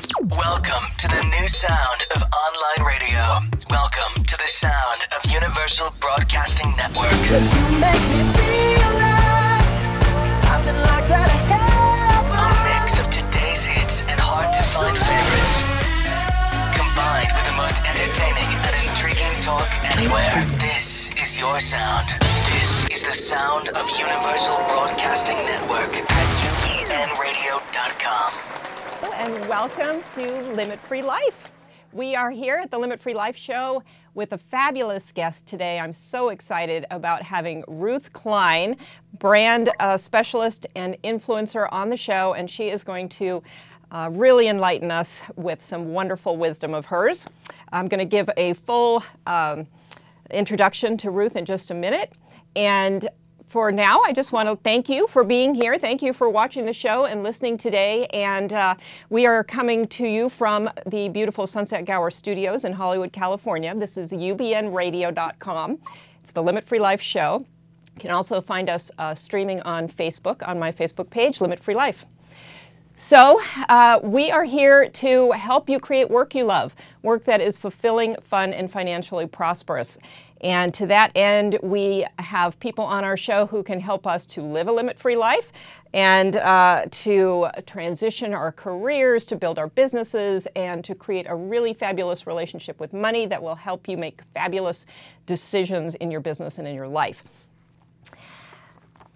Welcome to the new sound of online radio. Welcome to the sound of Universal Broadcasting Network. A mix of today's hits and hard to find favorites. Combined with the most entertaining and intriguing talk anywhere. This is your sound. This is the sound of Universal Broadcasting Network at UBNradio.com. and welcome to Limit Free Life. We are here at the Limit Free Life Show with a fabulous guest today. I'm so excited about having Ruth Klein, brand uh, specialist and influencer, on the show, and she is going to uh, really enlighten us with some wonderful wisdom of hers. I'm going to give a full um, introduction to Ruth in just a minute. And for now, I just want to thank you for being here. Thank you for watching the show and listening today. And uh, we are coming to you from the beautiful Sunset Gower Studios in Hollywood, California. This is ubnradio.com. It's the Limit Free Life Show. You can also find us uh, streaming on Facebook on my Facebook page, Limit Free Life. So, uh, we are here to help you create work you love, work that is fulfilling, fun, and financially prosperous. And to that end, we have people on our show who can help us to live a limit free life and uh, to transition our careers, to build our businesses, and to create a really fabulous relationship with money that will help you make fabulous decisions in your business and in your life.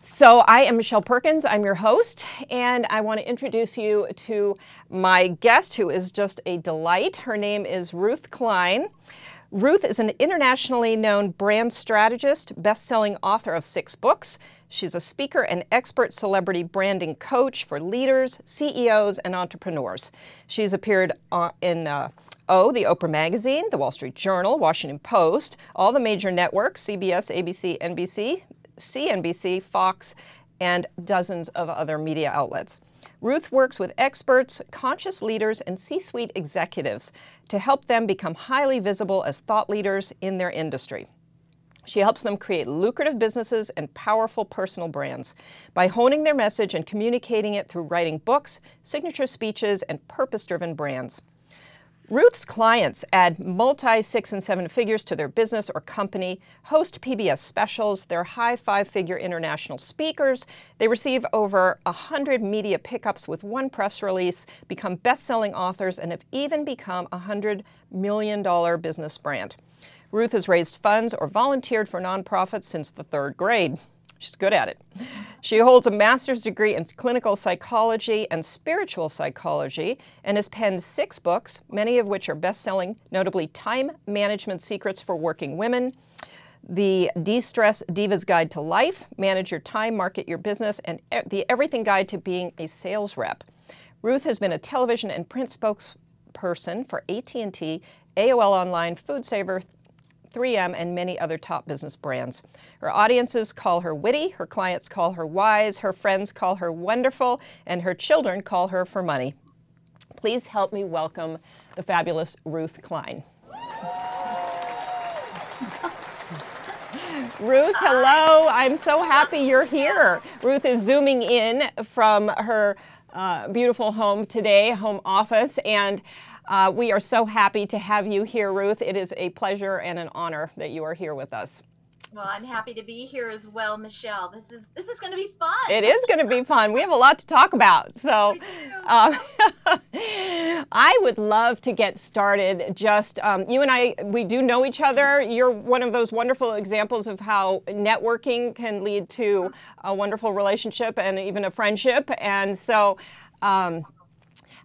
So, I am Michelle Perkins. I'm your host, and I want to introduce you to my guest who is just a delight. Her name is Ruth Klein. Ruth is an internationally known brand strategist, best selling author of six books. She's a speaker and expert celebrity branding coach for leaders, CEOs, and entrepreneurs. She's appeared in uh, O, the Oprah Magazine, the Wall Street Journal, Washington Post, all the major networks CBS, ABC, NBC, CNBC, Fox, and dozens of other media outlets. Ruth works with experts, conscious leaders, and C suite executives to help them become highly visible as thought leaders in their industry. She helps them create lucrative businesses and powerful personal brands by honing their message and communicating it through writing books, signature speeches, and purpose driven brands. Ruth's clients add multi six and seven figures to their business or company, host PBS specials, they're high five figure international speakers, they receive over 100 media pickups with one press release, become best selling authors, and have even become a $100 million business brand. Ruth has raised funds or volunteered for nonprofits since the third grade. She's good at it. She holds a master's degree in clinical psychology and spiritual psychology and has penned six books, many of which are best selling, notably Time Management Secrets for Working Women, The De Stress Diva's Guide to Life, Manage Your Time, Market Your Business, and The Everything Guide to Being a Sales Rep. Ruth has been a television and print spokesperson for AT&T, AOL Online, Food Saver, 3M, and many other top business brands. Her audiences call her witty, her clients call her wise, her friends call her wonderful, and her children call her for money. Please help me welcome the fabulous Ruth Klein. Ruth, hello. I'm so happy you're here. Ruth is zooming in from her uh, beautiful home today, home office, and uh, we are so happy to have you here, Ruth. It is a pleasure and an honor that you are here with us. Well, I'm happy to be here as well, Michelle. This is this is going to be fun. It is going to be fun. We have a lot to talk about. So, um, I would love to get started. Just um, you and I, we do know each other. You're one of those wonderful examples of how networking can lead to a wonderful relationship and even a friendship. And so. Um,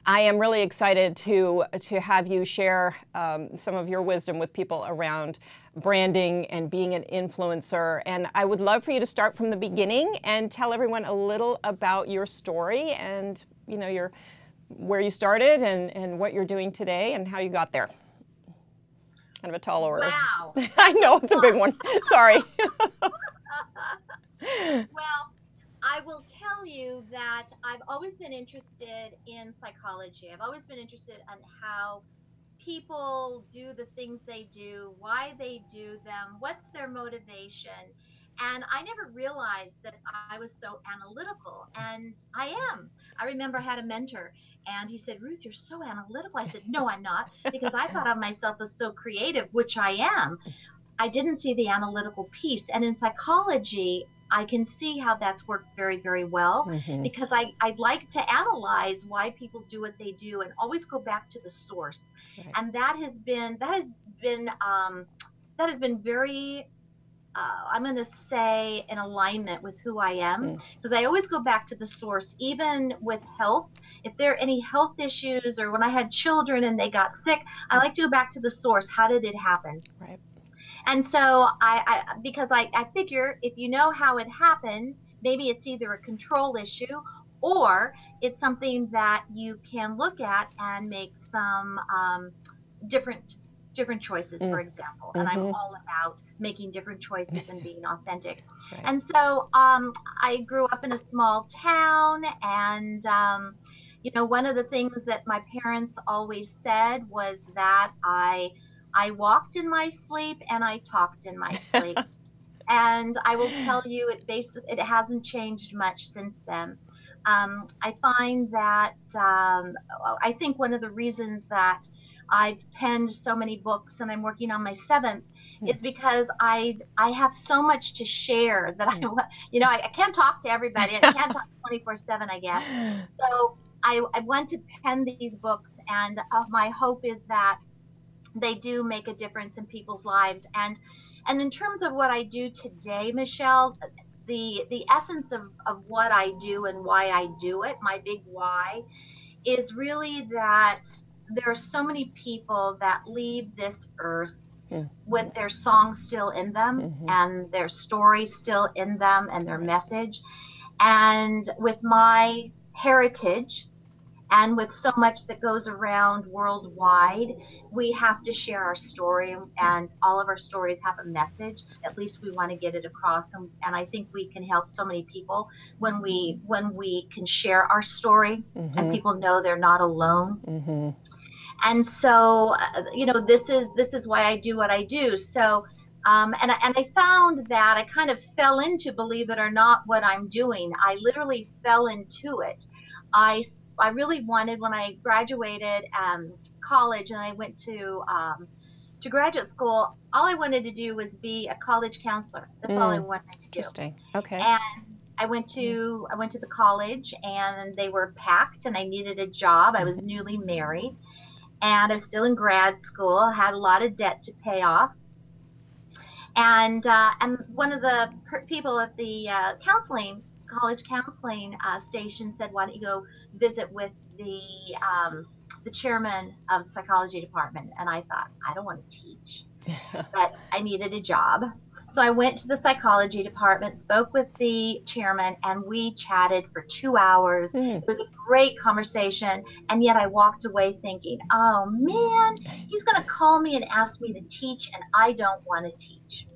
I am really excited to to have you share um, some of your wisdom with people around branding and being an influencer. And I would love for you to start from the beginning and tell everyone a little about your story and you know your where you started and, and what you're doing today and how you got there. Kind of a tall order. Wow. I know it's a big one. Sorry. well, I will tell you that I've always been interested in psychology. I've always been interested in how people do the things they do, why they do them, what's their motivation. And I never realized that I was so analytical, and I am. I remember I had a mentor, and he said, Ruth, you're so analytical. I said, No, I'm not, because I thought of myself as so creative, which I am. I didn't see the analytical piece. And in psychology, I can see how that's worked very, very well Mhm. because I, I like to analyze why people do what they do and always go back to the source. Right. And that has been that has been um, that has been very uh, I'm going to say in alignment with who I am Mm. because I always go back to the source, even with health. If there are any health issues or when I had children and they got sick, I like to go back to the source. How did it happen? Right. And so I, I because I, I figure if you know how it happened, maybe it's either a control issue or it's something that you can look at and make some um, different different choices, for example. And I'm Mhm. all about making different choices and being authentic. Right. And so um, I grew up in a small town, and um, you know, one of the things that my parents always said was that I I walked in my sleep and I talked in my sleep. and I will tell you, it basically it hasn't changed much since then. Um, I find that um, I think one of the reasons that I've penned so many books and I'm working on my seventh is because I I have so much to share that I you know I, I can't talk to everybody I can't talk 24 seven I guess so I, I want to pen these books and uh, my hope is that they do make a difference in people's lives and and in terms of what I do today Michelle the the essence of, of what I do and why I do it my big why is really that there are so many people that leave this earth Mm. with their song still in them Mhm. and their story still in them and their message and with my heritage and with so much that goes around worldwide, we have to share our story, and all of our stories have a message. At least we want to get it across, and, and I think we can help so many people when we when we can share our story, and Mhm. people know they're not alone Mhm. and so uh, you know this is this is why I do what I do so um, and, and I found that I kind of fell into believe it or not what I'm doing I literally fell into it I I really wanted when I graduated um, college and I went to um, to graduate school all I wanted to do was be a college counselor that's all I Mm, wanted to do Interesting. Okay. and I went to I went to the college and they were packed and I needed a job. I was newly married and I was still in grad school. I had a lot of debt to pay off. And uh, and one of the per- people at the uh, counseling college counseling uh, station said, "Why don't you go visit with the um, the chairman of the psychology department?" And I thought, I don't want to teach but I needed a job. So I went to the psychology department, spoke with the chairman, and we chatted for two hours. Mm. It was a great conversation, and yet I walked away thinking, oh man, he's going to call me and ask me to teach, and I don't want to teach.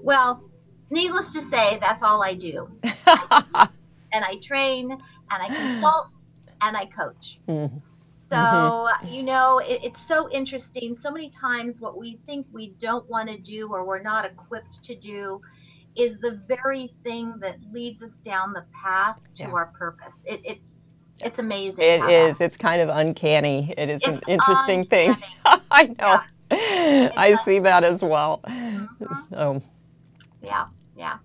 Well, needless to say, that's all I do. And I train, and I consult, and I coach. Mhm. So, you know, it, it's so interesting. So many times, what we think we don't want to do or we're not equipped to do is the very thing that leads us down the path to Yeah. our purpose. It, it's it's amazing. It is. that- It's kind of uncanny. It is an It's interesting thing. I know. I see that as well. Mhm. So, yeah, yeah.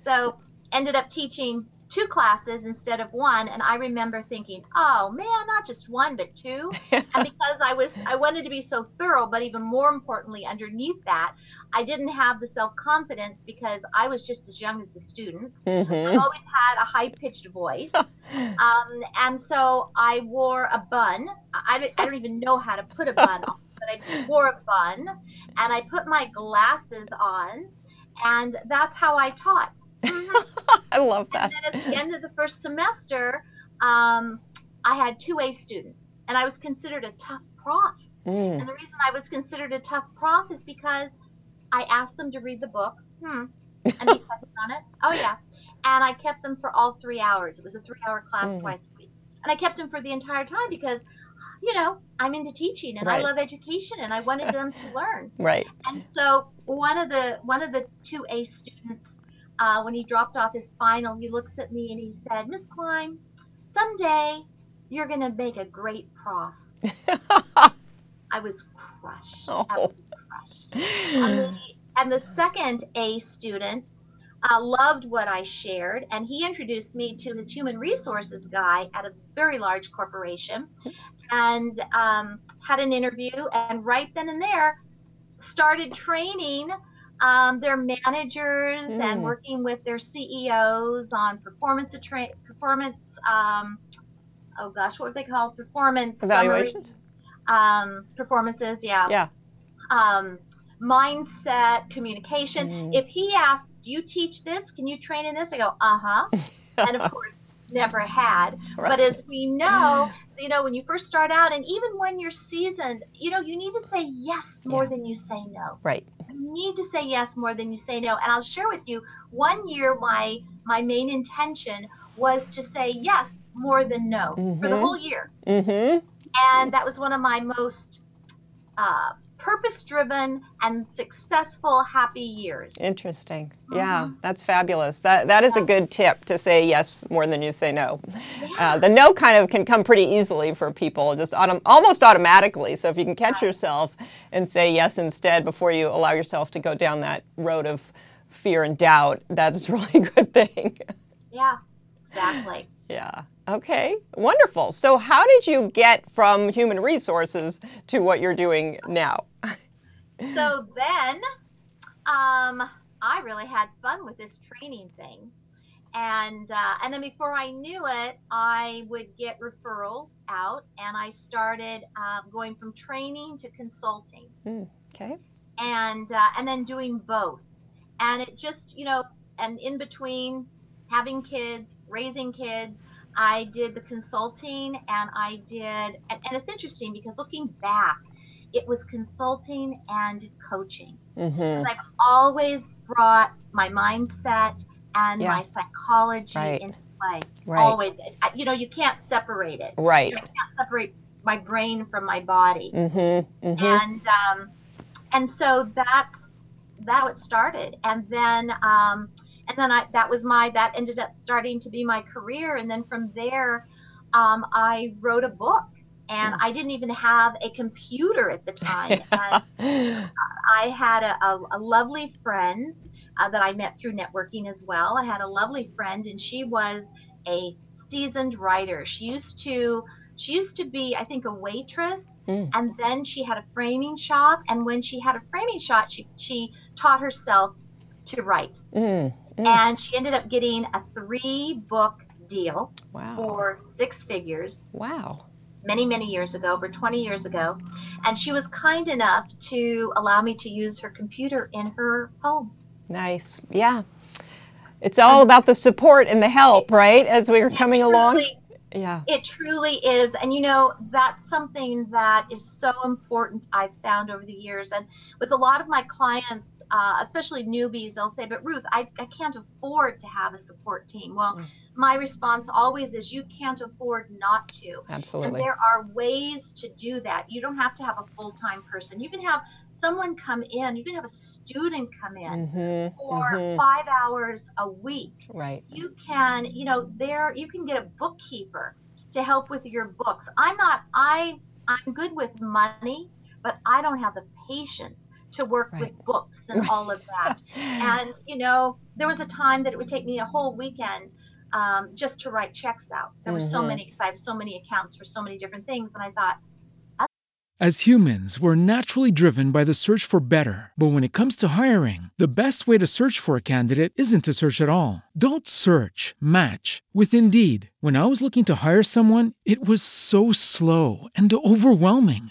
So ended up teaching two classes instead of one and i remember thinking oh man not just one but two and because i was i wanted to be so thorough but even more importantly underneath that i didn't have the self-confidence because i was just as young as the students Mm-hmm. i always had a high-pitched voice um, and so i wore a bun I, don't- I don't even know how to put a bun on but i wore a bun and i put my glasses on and that's how i taught. I love that. and then at the end of the first semester, um, I had two A students, and I was considered a tough prof. Mm. And the reason I was considered a tough prof is because I asked them to read the book. Hmm. And they tested on it. Oh yeah. And I kept them for all three hours. It was a three-hour class Mm. twice a week, and I kept them for the entire time because, you know, I'm into teaching and I love education, and I wanted them to learn. Right. And so one of the one of the two A students, uh, when he dropped off his final, he looks at me and he said, "Miss Klein, someday you're gonna make a great prof." I was crushed. Oh. Absolutely crushed. And the, and the second A student uh, loved what I shared, and he introduced me to his human resources guy at a very large corporation, and um, had an interview, and right then and there started training um, their managers Mm. and working with their CEOs on performance attra- performance. Um, oh gosh, what were they called? Performance summary- Evaluations? um, performances. Yeah. Yeah. Um, mindset, communication. Mm. If he asked, "Do you teach this? Can you train in this?" I go, "Uh huh," and of course, never had. Right. But as we know, you know, when you first start out, and even when you're seasoned, you know, you need to say yes more Yeah. than you say no. Right. You need to say yes more than you say no. And I'll share with you. One year, my my main intention was to say yes more than no for the Mhm. whole year Mm-hmm. and that was one of my most uh, purpose-driven and successful happy years. Interesting. Yeah, Mm-hmm. that's fabulous. That that is a good tip to say yes more than you say no. Uh, the no kind of can come pretty easily for people, just autom- almost automatically. So if you can catch yourself and say yes instead before you allow yourself to go down that road of fear and doubt, that's really a really good thing. Yeah, exactly. yeah. Okay. Wonderful. So how did you get from human resources to what you're doing now? so then, um, I really had fun with this training thing, and uh, and then before I knew it, I would get referrals out, and I started um, going from training to consulting. Okay. and uh, and then doing both and it just you know and in between having kids raising kids i did the consulting and i did and, and it's interesting because looking back it was consulting and coaching Mm-hmm. i've always brought my mindset and Yeah. my psychology Right. into play Right. always you know you can't separate it Right. you I can't separate my brain from my body Mm-hmm. Mm-hmm. and um, and so that's that what started and then um, and then I that was my that ended up starting to be my career. And then from there um, I wrote a book and I didn't even have a computer at the time and I had a, a, a lovely friend uh, that I met through networking as well. I had a lovely friend and she was a seasoned writer. She used to she used to be I think a waitress Mm. and then she had a framing shop and when she had a framing shop she, she taught herself to write. Mm. Mm. and she ended up getting a three book deal Wow. for six figures Wow. many many years ago over 20 years ago and she was kind enough to allow me to use her computer in her home Nice. Yeah. It's all about the support and the help, right? As we were coming along. Yeah. It truly is. And you know, that's something that is so important I've found over the years. And with a lot of my clients, uh, especially newbies, they'll say, But Ruth, I, I can't afford to have a support team. Well, Mm. my response always is, You can't afford not to. Absolutely. And there are ways to do that. You don't have to have a full time person. You can have someone come in, you can have a student come in Mm-hmm. for mhm. five hours a week Right. you can you know there you can get a bookkeeper to help with your books i'm not i i'm good with money but i don't have the patience to work Right. with books and all of that. And, you know, there was a time that it would take me a whole weekend um, just to write checks out. There were so many, because I have so many accounts for so many different things. And I thought, As humans, we're naturally driven by the search for better. But when it comes to hiring, the best way to search for a candidate isn't to search at all. Don't search, match with Indeed. When I was looking to hire someone, it was so slow and overwhelming.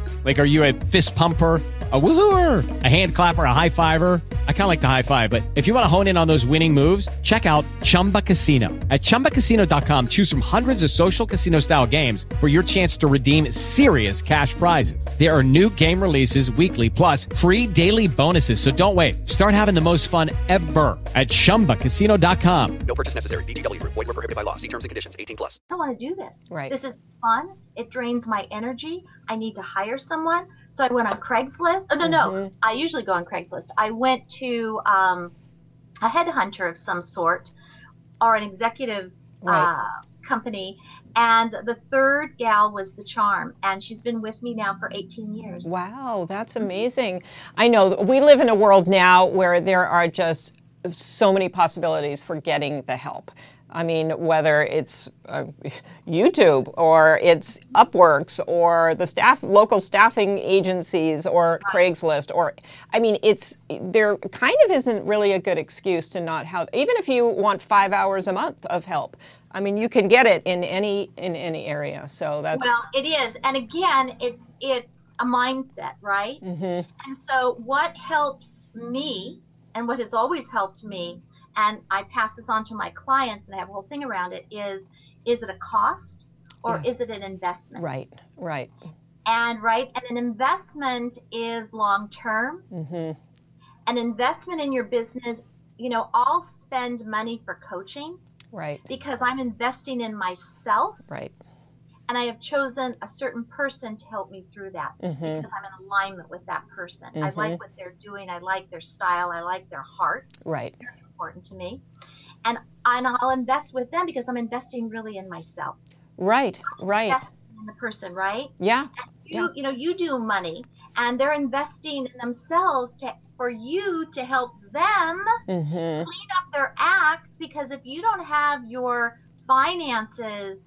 Like, are you a fist pumper? A woohooer, a hand clapper, a high fiver. I kind of like the high five, but if you want to hone in on those winning moves, check out Chumba Casino. At chumbacasino.com, choose from hundreds of social casino style games for your chance to redeem serious cash prizes. There are new game releases weekly, plus free daily bonuses. So don't wait. Start having the most fun ever at chumbacasino.com. No purchase necessary. VGW Group. Void were prohibited by law. See terms and conditions. 18 plus. I don't want to do this. Right. This is fun. It drains my energy. I need to hire someone. So I went on Craigslist. Oh, no, no. I usually go on Craigslist. I went to um, a headhunter of some sort or an executive Right. uh, company. And the third gal was the charm. And she's been with me now for 18 years. Wow, that's amazing. I know we live in a world now where there are just so many possibilities for getting the help. I mean, whether it's uh, YouTube or it's Upworks or the staff, local staffing agencies or Craigslist, or I mean, it's there kind of isn't really a good excuse to not have. Even if you want five hours a month of help, I mean, you can get it in any in any area. So that's Well, it is, and again, it's it's a mindset, right? Mhm. And so, what helps me, and what has always helped me, and I pass this on to my clients, and I have a whole thing around it, is is it a cost or is it an investment? right, right. And right, and an investment is long term. Mm-hmm. An investment in your business, you know, I'll spend money for coaching Right, because I'm investing in myself right. and I have chosen a certain person to help me through that hmm because I'm in alignment with that person. I Mhm. like what they're doing. I like their style. I like their heart. Right, Very important to me. And and I'll invest with them because I'm investing really in myself. right, right. In the person, right? Yeah, You Yeah. you know you do money, and they're investing in themselves to for you to help them hmm clean up their act because if you don't have your finances,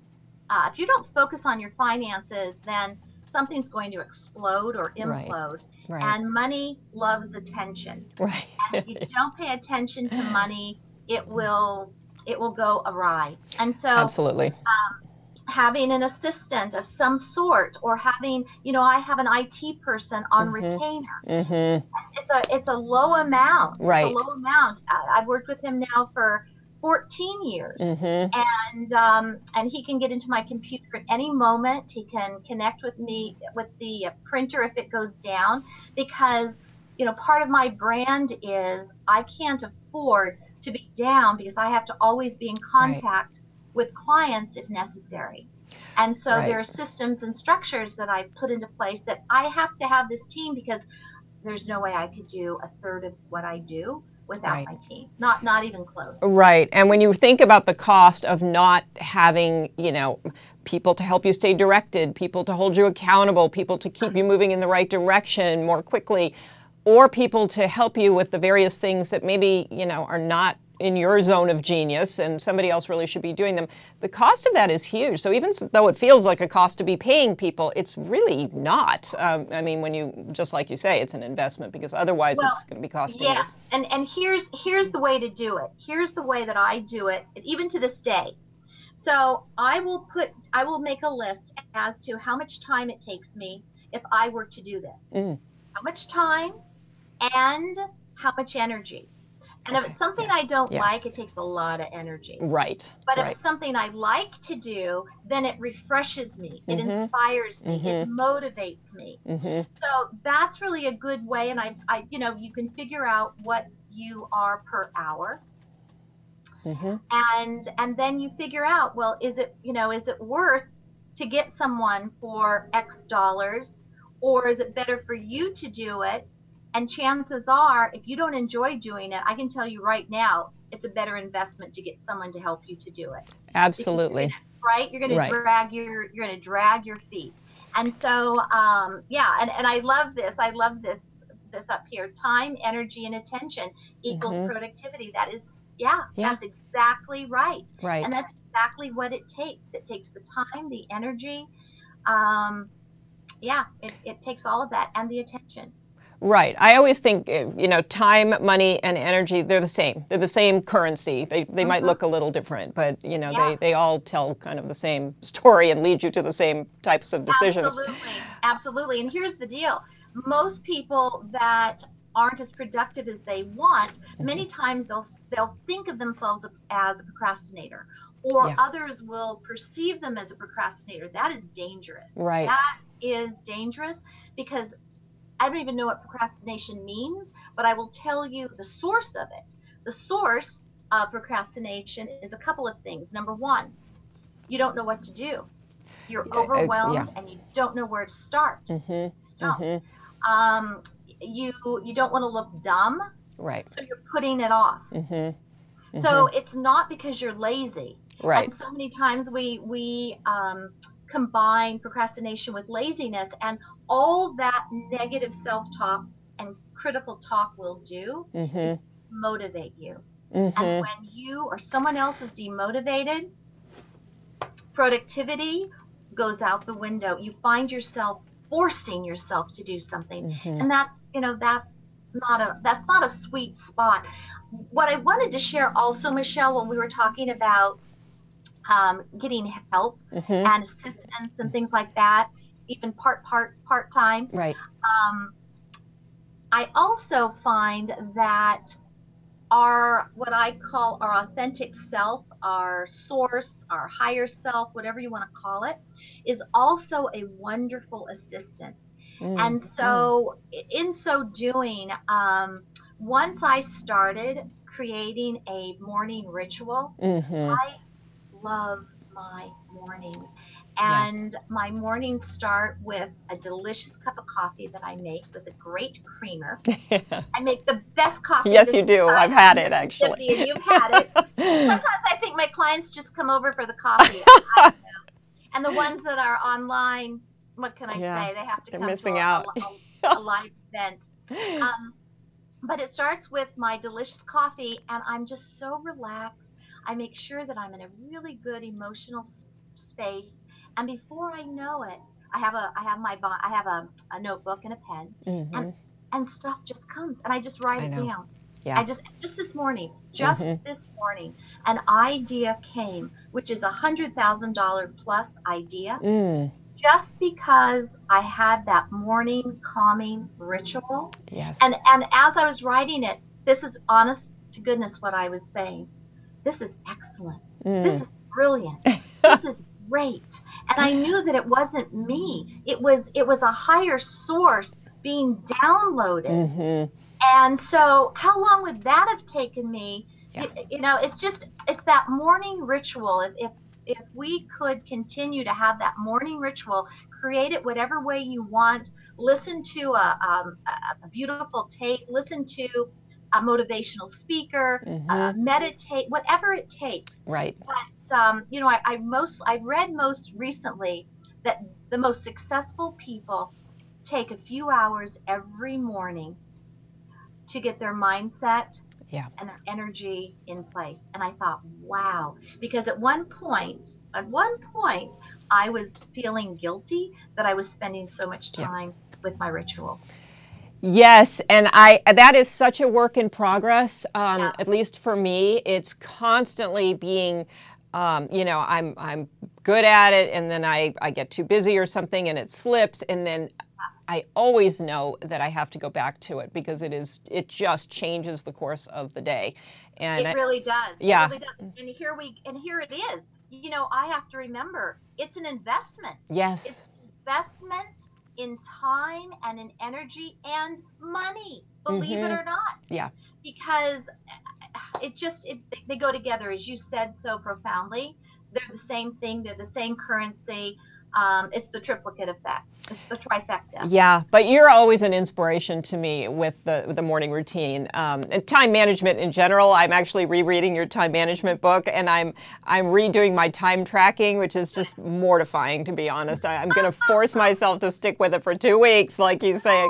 uh, if you don't focus on your finances, then something's going to explode or implode. right, And money loves attention. right. And if you don't pay attention to money, it will it will go awry. And so Absolutely. having an assistant of some sort or having, you know, I have an IT person on Mhm. retainer. hmm It's a it's a low amount. Right. It's a low amount. I, I've worked with him now for 14 years. hmm and um, and he can get into my computer at any moment. He can connect with me with the printer if it goes down, because you know part of my brand is I can't afford to be down because I have to always be in contact with clients if necessary. And so Right. there are systems and structures that I've put into place that I have to have this team because there's no way I could do a third of what I do without Right. my team. Not not even close. Right. And when you think about the cost of not having, you know, people to help you stay directed, people to hold you accountable, people to keep you moving in the right direction more quickly, or people to help you with the various things that maybe, you know, are not in your zone of genius and somebody else really should be doing them. The cost of that is huge. So even though it feels like a cost to be paying people, it's really not. Um, I mean, when you, just like you say, it's an investment because otherwise Well, it's going to be costing yeah you. and and here's here's the way to do it here's the way that i do it even to this day So I will put, I will make a list as to how much time it takes me if I were to do this. Mm. How much time and how much energy. And if it's something I don't yeah. like, it takes a lot of energy. Right. But if right. it's something I like to do, then it refreshes me, it Mhm. inspires me, it motivates me. hmm So that's really a good way. And I, I, you know, you can figure out what you are per hour, hmm and and then you figure out, well, is it, you know, is it worth to get someone for X dollars, or is it better for you to do it? And chances are, if you don't enjoy doing it, I can tell you right now, it's a better investment to get someone to help you to do it. Absolutely. right? You're going to Right. drag your you're going to drag your feet. And so um, yeah, and, and I love this. I love this this up here. Time, energy, and attention equals Mhm. productivity. That is yeah, Yeah. that's exactly right. Right. And that's exactly what it takes. It takes the time, the energy. Um, yeah, it, it takes all of that and the attention. Right. I always think, uh, you know, time, money, and energy, they're the same. They're the same currency. They, they might look a little different, but, you know, Yeah. they, they all tell kind of the same story and lead you to the same types of decisions. Absolutely, absolutely. And here's the deal: most people that aren't as productive as they want, Mm-hmm. many times they'll they'll think of themselves as a procrastinator, or Yeah. others will perceive them as a procrastinator. That is dangerous. Right. That is dangerous because I don't even know what procrastination means, but I will tell you the source of it. The source of procrastination is a couple of things. Number one, you don't know what to do. You're Yeah, uh, overwhelmed yeah. and you don't know where to start. hmm Stop. hmm Um, you you don't want to look dumb, Right. so you're putting it off. hmm So it's not because you're lazy. Right. And so many times we we um, combine procrastination with laziness, and all that negative self-talk and critical talk will do hmm is motivate you. hmm And when you or someone else is demotivated, productivity goes out the window. You find yourself forcing yourself to do something, hmm and that's you know that's not a that's not a sweet spot. What I wanted to share also, Michelle, when we were talking about um, getting help hmm and assistance and things like that, even part part part time. Right. Um, I also find that our what I call our authentic self, our source, our higher self, whatever you want to call it, is also a wonderful assistant. Mm. And so, i- in so doing, um, once I started creating a morning ritual, hmm I love my mornings. Yes. And my mornings start with a delicious cup of coffee that I make with a great creamer. I make the best coffee. yes, you do. I've had it actually. And you've had it. Sometimes I think my clients just come over for the coffee. I don't know. and the ones that are online, what can I Yeah, say? They have to they're come missing to a, out. a, a, a live event. Um, but it starts with my delicious coffee, and I'm just so relaxed. I make sure that I'm in a really good emotional space, and before I know it, I have a I have my I have a, a notebook and a pen, hmm and stuff just comes, and I just write I it know. down. Yeah. I just just this morning, just Mhm. this morning, an idea came, which is a hundred thousand dollar plus idea, Mm. just because I had that morning calming ritual. Yes. And and as I was writing it, this is honest to goodness what I was saying. This is excellent. Mm. This is brilliant. this is great. And I knew that it wasn't me. It was it was a higher source being downloaded. hmm And so how long would that have taken me? Yeah. Y- You know, it's just it's that morning ritual. If if if we could continue to have that morning ritual, create it whatever way you want. Listen to a, um, a, a beautiful tape. Listen to a motivational speaker. Uh, meditate. Whatever it takes. Right. But um, you know, I, I most I read most recently that the most successful people take a few hours every morning to get their mindset Yeah. and their energy in place. And I thought, wow, because at one point, at one point, I was feeling guilty that I was spending so much Yeah. time with my ritual. Yes, and I that is such a work in progress. Um, Yeah. At least for me, it's constantly being Um, you know, I'm I'm good at it, and then I I get too busy or something, and it slips, and then I always know that I have to go back to it because it is it just changes the course of the day. And it really does. Yeah. It really does. And here we and here it is. You know, I have to remember it's an investment. yes, It's investment in time and in energy and money. Believe it Mhm. or not. Yeah. Because it just it, they go together, as you said so profoundly. They're the same thing. They're the same currency. Um, it's the triplicate effect. It's the trifecta. Yeah, but you're always an inspiration to me with the with the morning routine um, and time management in general. I'm actually rereading your time management book, and I'm I'm redoing my time tracking, which is just mortifying to be honest. I, I'm going to force myself to stick with it for two weeks, like you say,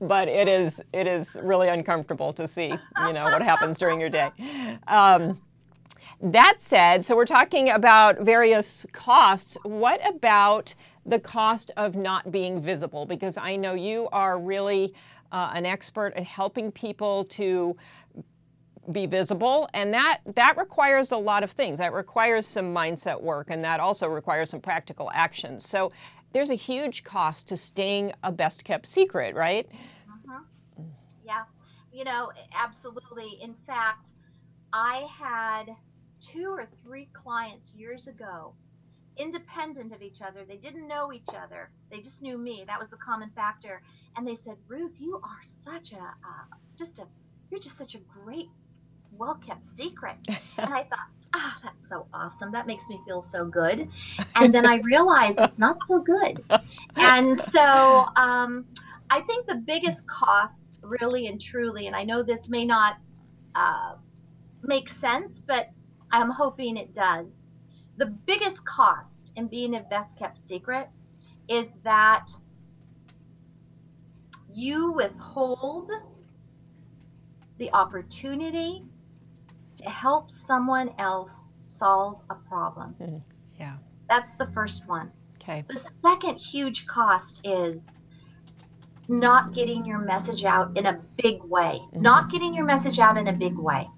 but it is it is really uncomfortable to see you know what happens during your day. Um, that said, so we're talking about various costs. What about the cost of not being visible? Because I know you are really uh, an expert at helping people to be visible and that that requires a lot of things that requires some mindset work and that also requires some practical actions so there's a huge cost to staying a best kept secret right Yeah, you know, absolutely. In fact, I had two or three clients years ago, independent of each other. They didn't know each other. They just knew me. That was the common factor. And they said, "Ruth, you are such a uh, just a you're just such a great, well kept secret." and I thought, "Ah, that's so awesome. That makes me feel so good." And then I realized it's not so good. And so um, I think the biggest cost, really and truly, and I know this may not uh, make sense, but I'm hoping it does. The biggest cost in being a best kept secret is that you withhold the opportunity to help someone else solve a problem. Hmm. yeah That's the first one. okay The second huge cost is not getting your message out in a big way. Mm-hmm. Not getting your message out in a big way.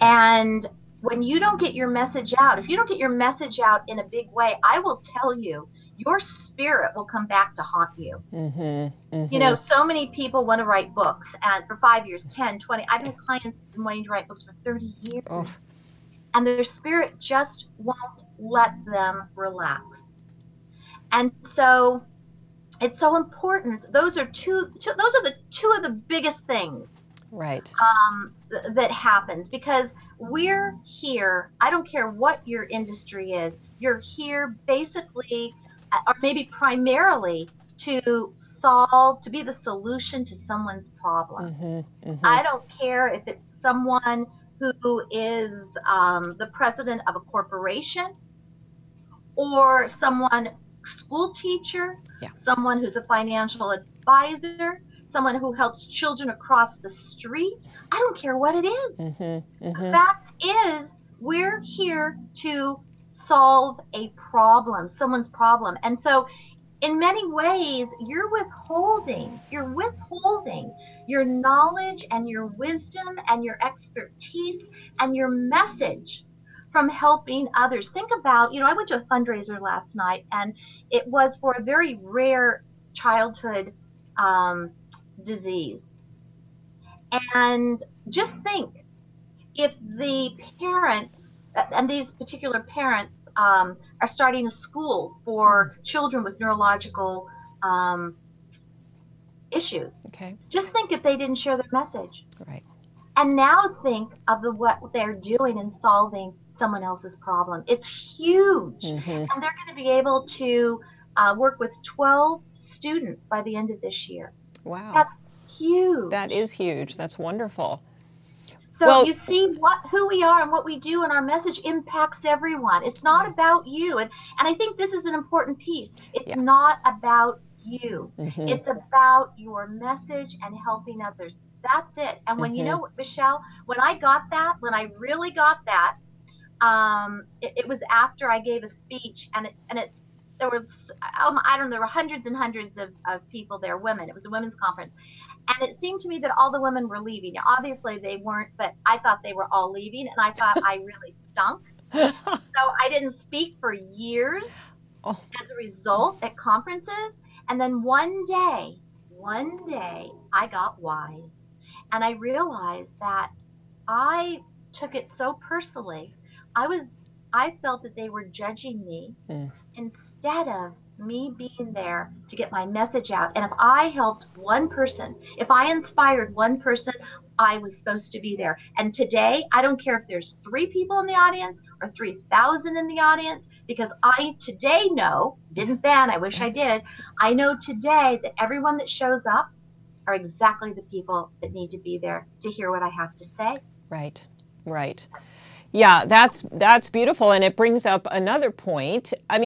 And when you don't get your message out, if you don't get your message out in a big way, I will tell you, your spirit will come back to haunt you. mm-hmm, You know, so many people want to write books, and for five years, 10, 20, I've had clients been wanting to write books for 30 years Oh. and their spirit just won't let them relax. And so it's so important. Those are two, two those are the two of the biggest things right um, th- that happens because we're here. I don't care what your industry is. You're here basically, uh, or maybe primarily, to solve, to be the solution to someone's problem. mm-hmm, mm-hmm. I don't care if it's someone who is um, the president of a corporation or someone school teacher, Yeah. someone who's a financial advisor, someone who helps children across the street. I don't care what it is. mm-hmm, The mm-hmm. fact is, we're here to solve a problem, someone's problem. And so, in many ways, you're withholding, you're withholding your knowledge and your wisdom and your expertise and your message from helping others. Think about, you know, I went to a fundraiser last night and it was for a very rare childhood um, disease. And just think if the parents, and these particular parents um, are starting a school for children with neurological um, issues, okay just think if they didn't share their message. right And now think of the what they're doing in solving someone else's problem. It's huge. mm-hmm. And they're going to be able to uh, work with 12 students by the end of this year. Wow That's huge. that is huge that's wonderful So Well- you see what who we are and what we do and our message impacts everyone. It's not about you. And and I think this is an important piece. It's Yeah. not about you. Mhm. It's about your message and helping others. That's it. And when you Mhm. know Michelle, when I got that, when I really got that, um, it, it was after I gave a speech and it and it there was um, I don't know there were hundreds and hundreds of, of people there, women. It was a women's conference. And it seemed to me that all the women were leaving. Now, obviously, they weren't, but I thought they were all leaving, and I thought I really stunk. so I didn't speak for years Oh. as a result at conferences. And then one day, one day, I got wise and I realized that I took it so personally. I was, I felt that they were judging me Mm. Instead of me being there to get my message out. And if I helped one person, if I inspired one person, I was supposed to be there. And today, I don't care if there's three people in the audience or 3,000 in the audience, because I today know, didn't then, I wish I did, I know today that everyone that shows up are exactly the people that need to be there to hear what I have to say. Right, right. Yeah, that's that's beautiful, and it brings up another point. I mean,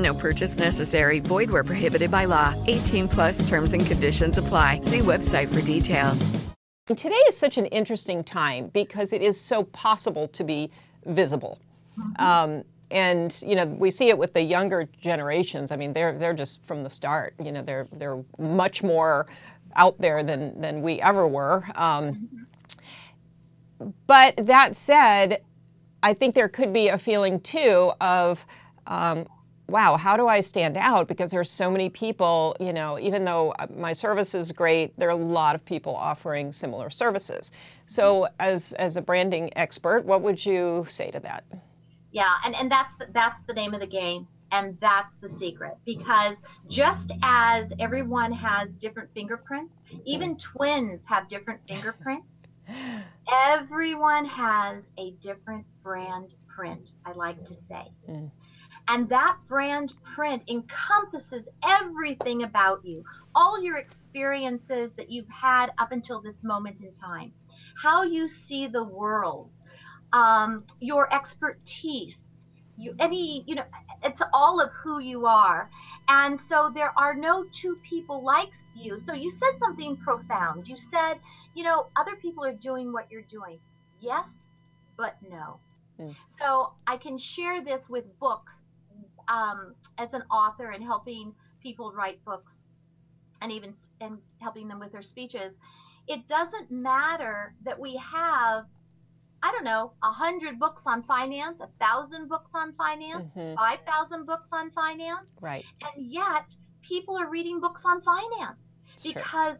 No purchase necessary. Void where prohibited by law. 18 plus terms and conditions apply. See website for details. today is such an interesting time because it is so possible to be visible. Um, and you know we see it with the younger generations. I mean, they're they're just from the start. You know, they're they're much more out there than than we ever were. Um, but that said, I think there could be a feeling too of, um, wow, how do I stand out? Because there's so many people, you know, even though uh, my service is great, there are a lot of people offering similar services. So, as, as a branding expert, what would you say to that? Yeah, and, and that's the, that's the name of the game. And that's the secret because just as everyone has different fingerprints, even twins have different fingerprints. Everyone has a different brand print, I like to say. Mm. And that brand print encompasses everything about you, all your experiences that you've had up until this moment in time, how you see the world, um, your expertise, you any you know it's all of who you are. And so there are no two people like you. So you said something profound. You said you know other people are doing what you're doing. Yes but no. Mm. so i can share this with books um, as an author and helping people write books and even and helping them with their speeches it doesn't matter that we have I don't know, a hundred books on finance, a thousand books on finance, Mhm. five thousand books on finance, Right. and yet people are reading books on finance It's true. because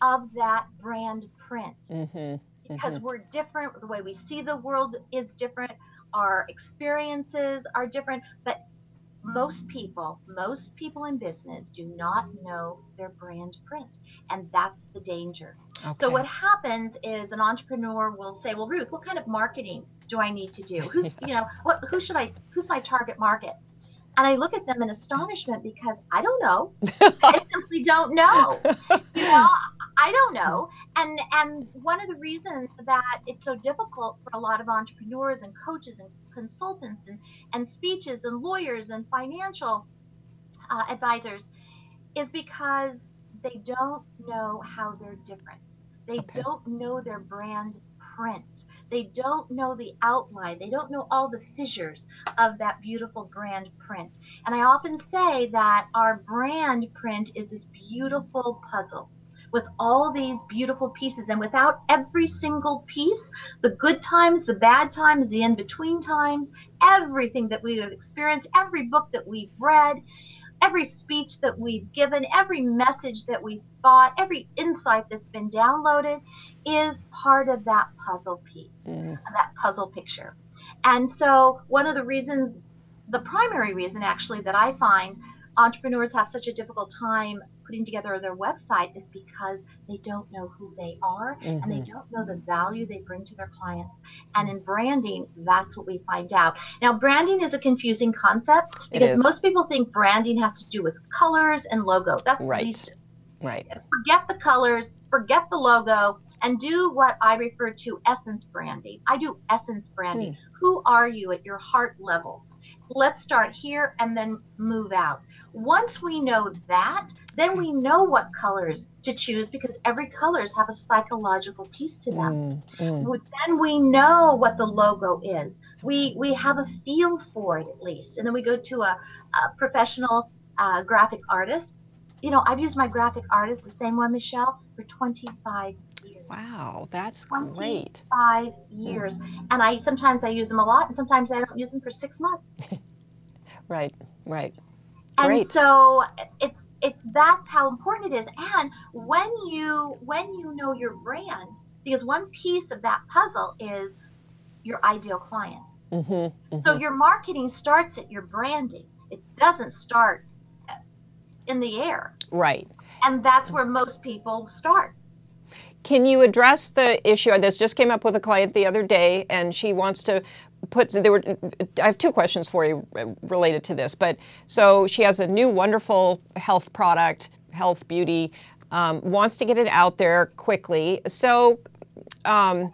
of that brand print. Mm-hmm. Because we're different, the way we see the world is different, our experiences are different, but most people, most people in business do not know their brand print, and that's the danger. So what happens is an entrepreneur will say, "Well, Ruth, what kind of marketing do I need to do? Who's, you know, what who should I who's my target market?" And I look at them in astonishment because I don't know. I simply don't know. You know, I don't know. And and one of the reasons that it's so difficult for a lot of entrepreneurs and coaches and consultants and, and speeches and lawyers and financial uh, advisors is because they don't know how they're different. They Okay. don't know their brand print. They don't know the outline. They don't know all the fissures of that beautiful brand print. And I often say that our brand print is this beautiful puzzle with all these beautiful pieces. And without every single piece, the good times, the bad times, the in between times, everything that we have experienced, every book that we've read, every speech that we've given, every message that we've thought, every insight that's been downloaded is part of that puzzle piece, that puzzle picture. And so, one of the reasons, the primary reason actually, that I find entrepreneurs have such a difficult time putting together their website is because they don't know who they are and they mm-hmm. don't know the value they bring to their clients. And in branding, that's what we find out. Now, branding is a confusing concept because most people think branding has to do with colors and logo. That's Right. least Right. forget the colors, forget the logo, and do what I refer to essence branding. I do essence branding. Hmm. Who are you at your heart level? Let's start here and then move out. Once we know that, then we know what colors to choose because every colors have a psychological piece to them. Well, Then we know what the logo is. We we have a feel for it at least, and then we go to a, a professional uh, graphic artist. You know, I've used my graphic artist, the same one, Michelle, for 25 years. Wow, that's great. 25 years, and I sometimes I use them a lot, and sometimes I don't use them for six months. Right, right. And Great. so it's it's that's how important it is. And when you when you know your brand because one piece of that puzzle is your ideal client. Mm-hmm, so your marketing starts at your branding. It doesn't start in the air. Right. and that's where most people start Can you address the issue? This just came up with a client the other day, and she wants to put. There were. I have two questions for you uh, related to this. But so she has a new wonderful health product, health beauty, um, wants to get it out there quickly. So. Um,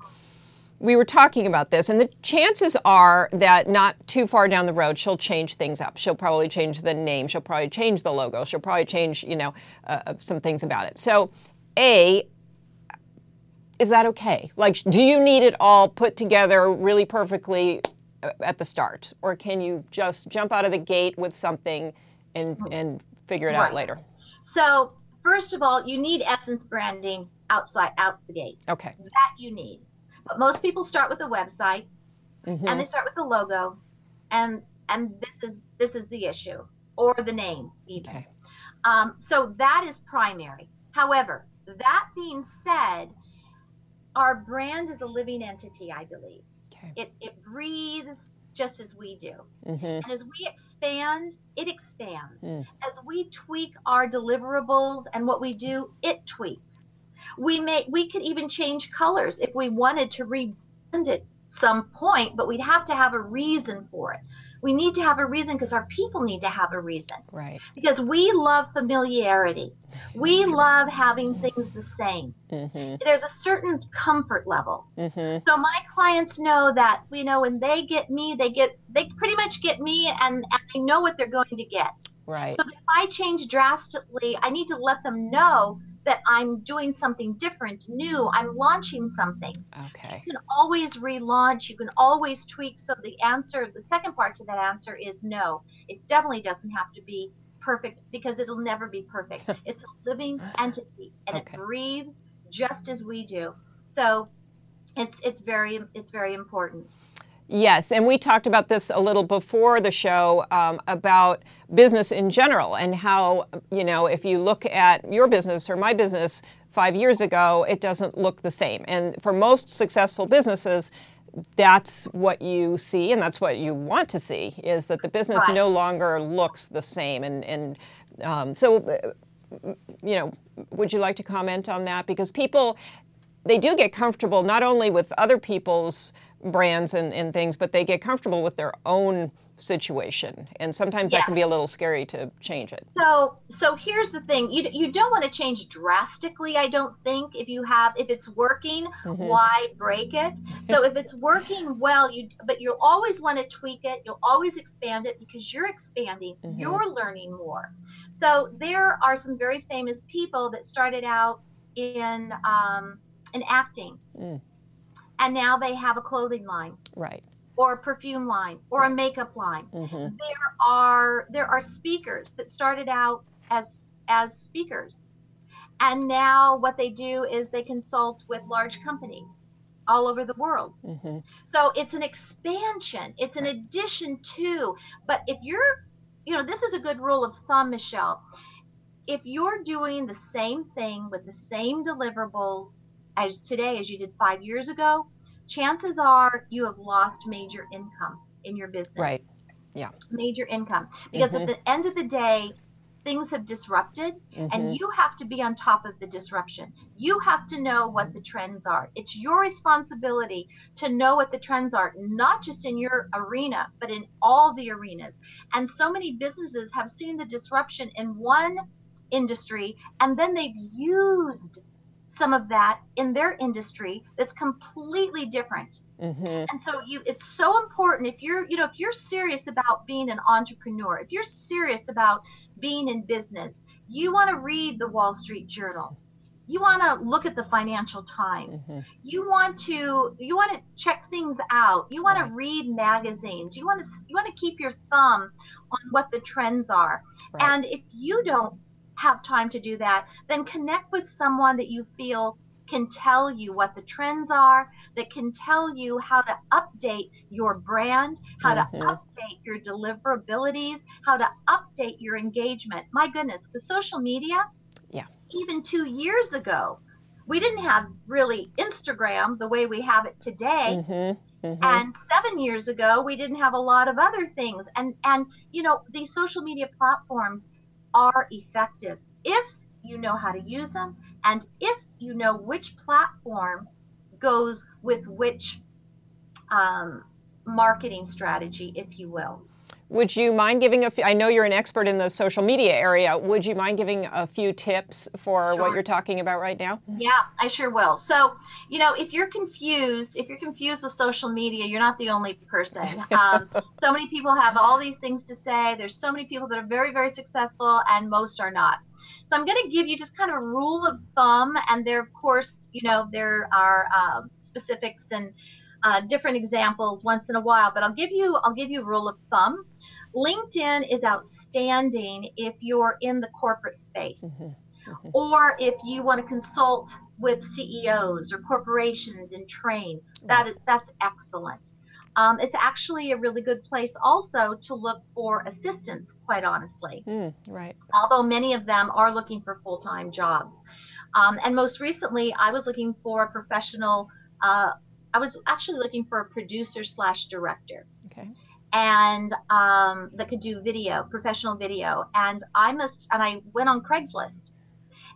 we were talking about this, and the chances are that not too far down the road, she'll change things up. She'll probably change the name. She'll probably change the logo. She'll probably change, you know, uh, uh, some things about it. So, A, is that okay? Like, do you need it all put together really perfectly uh, at the start, or can you just jump out of the gate with something and and figure it out later? so first of all you need essence branding outside out the gate Okay. that you need. But most people start with a website and they start with the logo and and this is this is the issue or the name even. Okay. Um, so that is primary. However, that being said, our brand is a living entity, I believe. Okay. It it breathes just as we do. hmm And as we expand, it expands. Mm. As we tweak our deliverables and what we do, it tweaks. We may we could even change colors if we wanted to rebrand it some point, but we'd have to have a reason for it. We need to have a reason because our people need to have a reason Right. because we love familiarity. We love having things the same. hmm There's a certain comfort level. hmm So my clients know that you know when they get me, they get they pretty much get me, and, and they know what they're going to get. Right. So if I change drastically, I need to let them know that I'm doing something different, new. I'm launching something. Okay. You can always relaunch. You can always tweak. So the answer, the second part to that answer is no. It definitely doesn't have to be perfect because it'll never be perfect. it's a living entity and Okay. it breathes just as we do. So it's it's very it's very important. Yes, and we talked about this a little before the show um, about business in general and how, you know, if you look at your business or my business five years ago, it doesn't look the same. And for most successful businesses, that's what you see and that's what you want to see is that the business Right. no longer looks the same. And, and um, so, uh, you know, would you like to comment on that? Because people, they do get comfortable not only with other people's brands and, and things, but they get comfortable with their own situation. And sometimes that can be a little scary to change it. So so here's the thing. You you don't want to change drastically, I don't think. If you have if it's working, why break it? So if it's working well, you but you'll always want to tweak it. You'll always expand it because you're expanding. You're learning more. So there are some very famous people that started out in um, in acting. Mm. And now they have a clothing line Right. or a perfume line or a makeup line. Mhm. There are there are speakers that started out as as speakers. And now what they do is they consult with large companies all over the world. Mhm. So it's an expansion, it's an addition to. But if you're, you know, this is a good rule of thumb, Michelle. If you're doing the same thing with the same deliverables as today as you did five years ago, chances are you have lost major income in your business. Right. Yeah. Major income. Because Mhm. at the end of the day, things have disrupted Mhm. and you have to be on top of the disruption. You have to know what the trends are. It's your responsibility to know what the trends are, not just in your arena, but in all the arenas. And so many businesses have seen the disruption in one industry and then they've used some of that in their industry that's completely different. Mhm. And so you it's so important if you're, you know, if you're serious about being an entrepreneur, if you're serious about being in business, you want to read the Wall Street Journal. You want to look at the Financial Times. Mhm. You want to you want to check things out. You want Right. to read magazines. You want to you want to keep your thumb on what the trends are. Right. And if you don't have time to do that, then connect with someone that you feel can tell you what the trends are, that can tell you how to update your brand, how Mhm. to update your deliverabilities, how to update your engagement. My goodness, with social media, Yeah. even two years ago, we didn't have really Instagram the way we have it today. Mhm. Mhm. And seven years ago, we didn't have a lot of other things. And and you know, these social media platforms are effective if you know how to use them and if you know which platform goes with which um, marketing strategy, if you will. Would you mind giving a few? I know you're an expert in the social media area. Would you mind giving a few tips for what you're talking about right now? Yeah, I sure will. So, you know, if you're confused, if you're confused with social media, you're not the only person. Um, so many people have all these things to say. There's so many people that are very, very successful, and most are not. So, I'm going to give you just kind of a rule of thumb, and there, of course, you know, there are um, specifics and uh, different examples once in a while. But I'll give you, I'll give you a rule of thumb. LinkedIn is outstanding if you're in the corporate space Mhm. or if you want to consult with CEOs or corporations and train, that is that's excellent. Um, it's actually a really good place also to look for assistance, quite honestly, Mm, right. although many of them are looking for full time jobs. Um, and most recently, I was looking for a professional, uh, I was actually looking for a producer slash director Okay. And um, that could do video, professional video. And I must, and I went on Craigslist,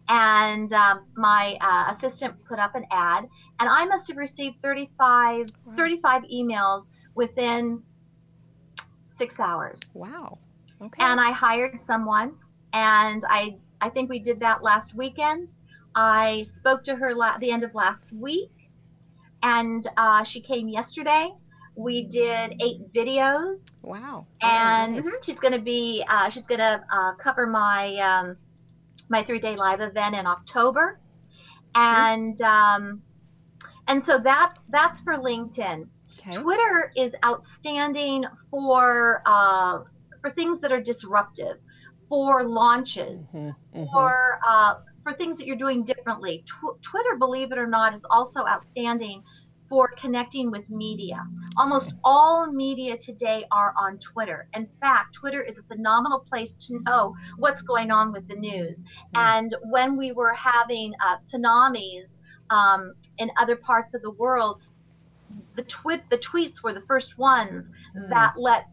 and um, my uh, assistant put up an ad, and I must have received 35, Wow. 35 emails within six hours. Wow. Okay. And I hired someone, and I, I think we did that last weekend. I spoke to her la- the end of last week, and uh, she came yesterday. We did eight videos wow. And nice. she's going to be uh, she's going to uh, cover my um, my three day live event in October, and um, and so that's that's for LinkedIn. Okay. Twitter is outstanding for uh, for things that are disruptive, for launches, Mhm, mhm. for uh, for things that you're doing differently. Tw- Twitter, believe it or not, is also outstanding for connecting with media. Almost all media today are on Twitter. In fact, Twitter is a phenomenal place to know what's going on with the news. And when we were having uh, tsunamis um, in other parts of the world, the twit the tweets were the first ones that let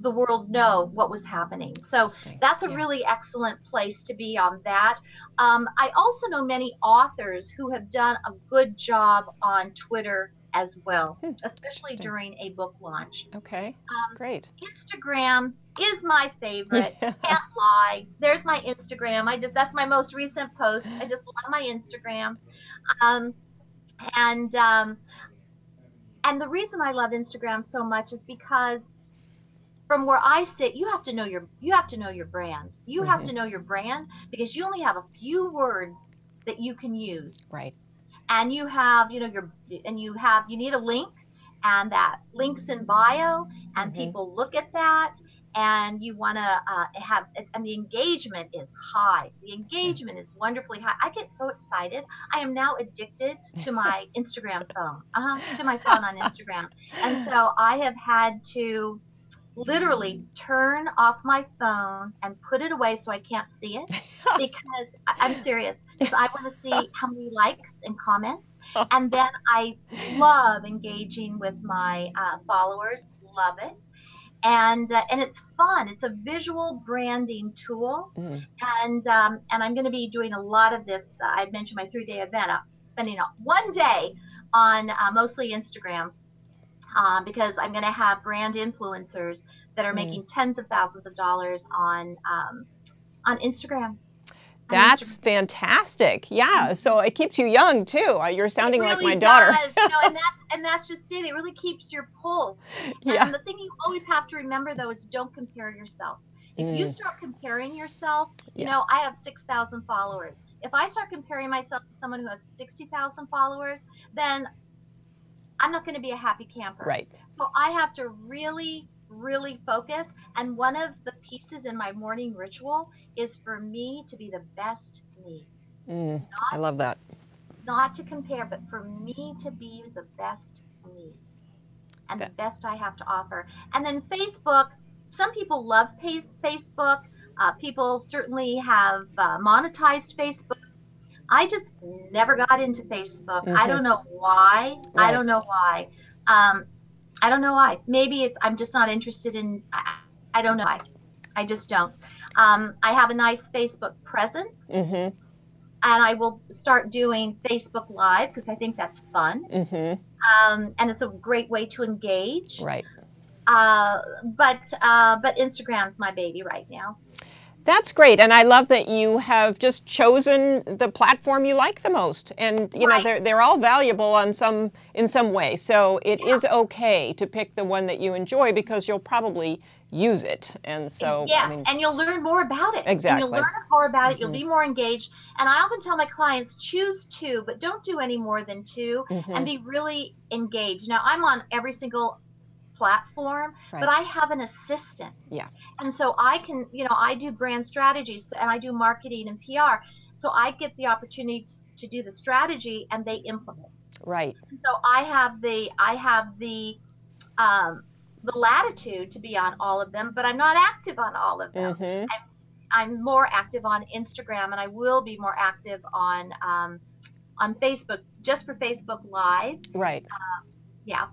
the world know what was happening. So that's a Yeah. really excellent place to be on that. Um, I also know many authors who have done a good job on Twitter as well, Hmm, especially during a book launch. Okay. Um, Great. Instagram is my favorite. Can't lie. There's my Instagram. I just that's my most recent post. I just love my Instagram. Um, and um, and the reason I love Instagram so much is because from where I sit, you have to know your you have to know your brand. You have Mhm. to know your brand because you only have a few words that you can use. Right. and you have you know your and you have you need a link and that links in bio and Mhm. people look at that and you want to uh, have and the engagement is high the engagement is wonderfully high i get so excited i am now addicted to my instagram phone uh-huh, to my phone on instagram and so i have had to literally turn off my phone and put it away so i can't see it because i'm serious because i want to see how many likes and comments and then I love engaging with my uh, followers. Love it, and uh, and it's fun. It's a visual branding tool, Mm. and um, and I'm going to be doing a lot of this. Uh, I mentioned my three day event. I'm spending one day on uh, mostly Instagram uh, because I'm going to have brand influencers that are Mm. making tens of thousands of dollars on um, on Instagram. That's Instagram. fantastic. Yeah. So it keeps you young too. Uh, You're sounding It like really my daughter. Does, you know, and that's and that's just it. It really keeps your pulse. Yeah. And the thing you always have to remember though is don't compare yourself. If you Mm. start comparing yourself, you Yeah. know, I have six thousand followers. If I start comparing myself to someone who has sixty thousand followers, then I'm not going to be a happy camper. Right. So I have to really, really focus. And one of the pieces in my morning ritual is for me to be the best me Mm. I love that. not to compare, but for me to be the best me and the best I have to offer. And then Facebook, some people love Face- Facebook. Uh, people certainly have uh, monetized Facebook. I just never got into Facebook. I Mhm. don't know why. I don't know why. Um, I don't know why. Maybe it's I'm just not interested in. I, I don't know why. I just don't. Um, I have a nice Facebook presence Mm-hmm. and I will start doing Facebook Live because I think that's fun. Mm-hmm. Um, and it's a great way to engage. Right. Uh, but uh, but Instagram's my baby right now. That's great, and I love that you have just chosen the platform you like the most, and you know they're they're all valuable on some in some way. So it is okay to pick the one that you enjoy because you'll probably use it, and so yes, I mean, and you'll learn more about it. And Exactly. you'll learn more about it. You'll be more engaged. And I often tell my clients, choose two, but don't do any more than 2 Mhm. and be really engaged. Now I'm on every single platform, Right. but I have an assistant. Yeah. And so I can, you know, I do brand strategies and I do marketing and PR. So I get the opportunity to do the strategy and they implement. right. So I have the I have the um, the latitude to be on all of them, but I'm not active on all of them. Mm-hmm. I'm more active on Instagram, and I will be more active on um, on Facebook, just for Facebook Live. Right. Yeah.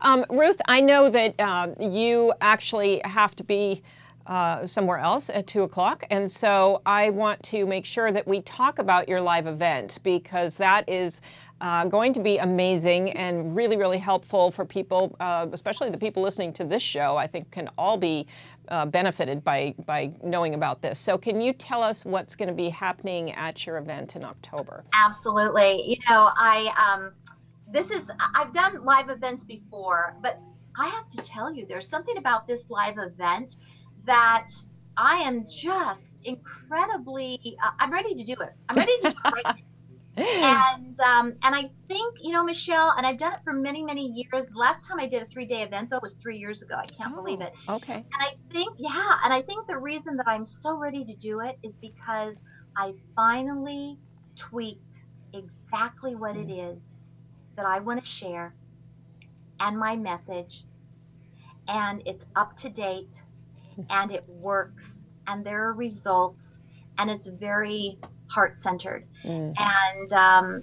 Um, Ruth, I know that uh, you actually have to be uh, somewhere else at two o'clock, and so I want to make sure that we talk about your live event because that is uh, going to be amazing and really, really helpful for people, uh, especially the people listening to this show. I think can all be uh, benefited by by knowing about this. So, can you tell us what's going to be happening at your event in October? Absolutely. You know, I um, this is I've done live events before, but I have to tell you, there's something about this live event that I am just incredibly. Uh, I'm ready to do it. I'm ready to do it right and um, and I think you know Michelle, and I've done it for many many years. The last time I did a three day event though was three years ago. I can't believe it. Okay. And I think yeah, and I think the reason that I'm so ready to do it is because I finally tweaked exactly what it is that I want to share and my message, and it's up to date, and it works, and there are results, and it's very heart centered Mm. and um,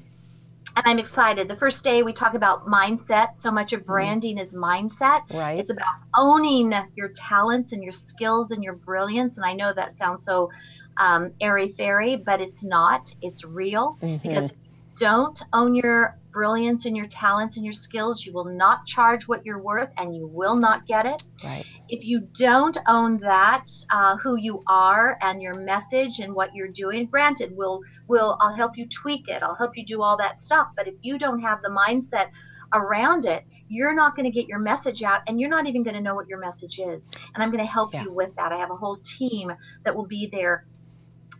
and I'm excited. The first day we talk about mindset. So much of branding is mindset. Right. It's about owning your talents and your skills and your brilliance. And I know that sounds so um, airy fairy, but it's not. It's real Mhm. because if don't own your brilliance and your talents and your skills, you will not charge what you're worth, and you will not get it Right. if you don't own that, uh, who you are and your message and what you're doing, granted, we'll, we'll, I'll help you tweak it. I'll help you do all that stuff. But if you don't have the mindset around it, you're not going to get your message out and you're not even going to know what your message is. And I'm going to help Yeah. you with that. I have a whole team that will be there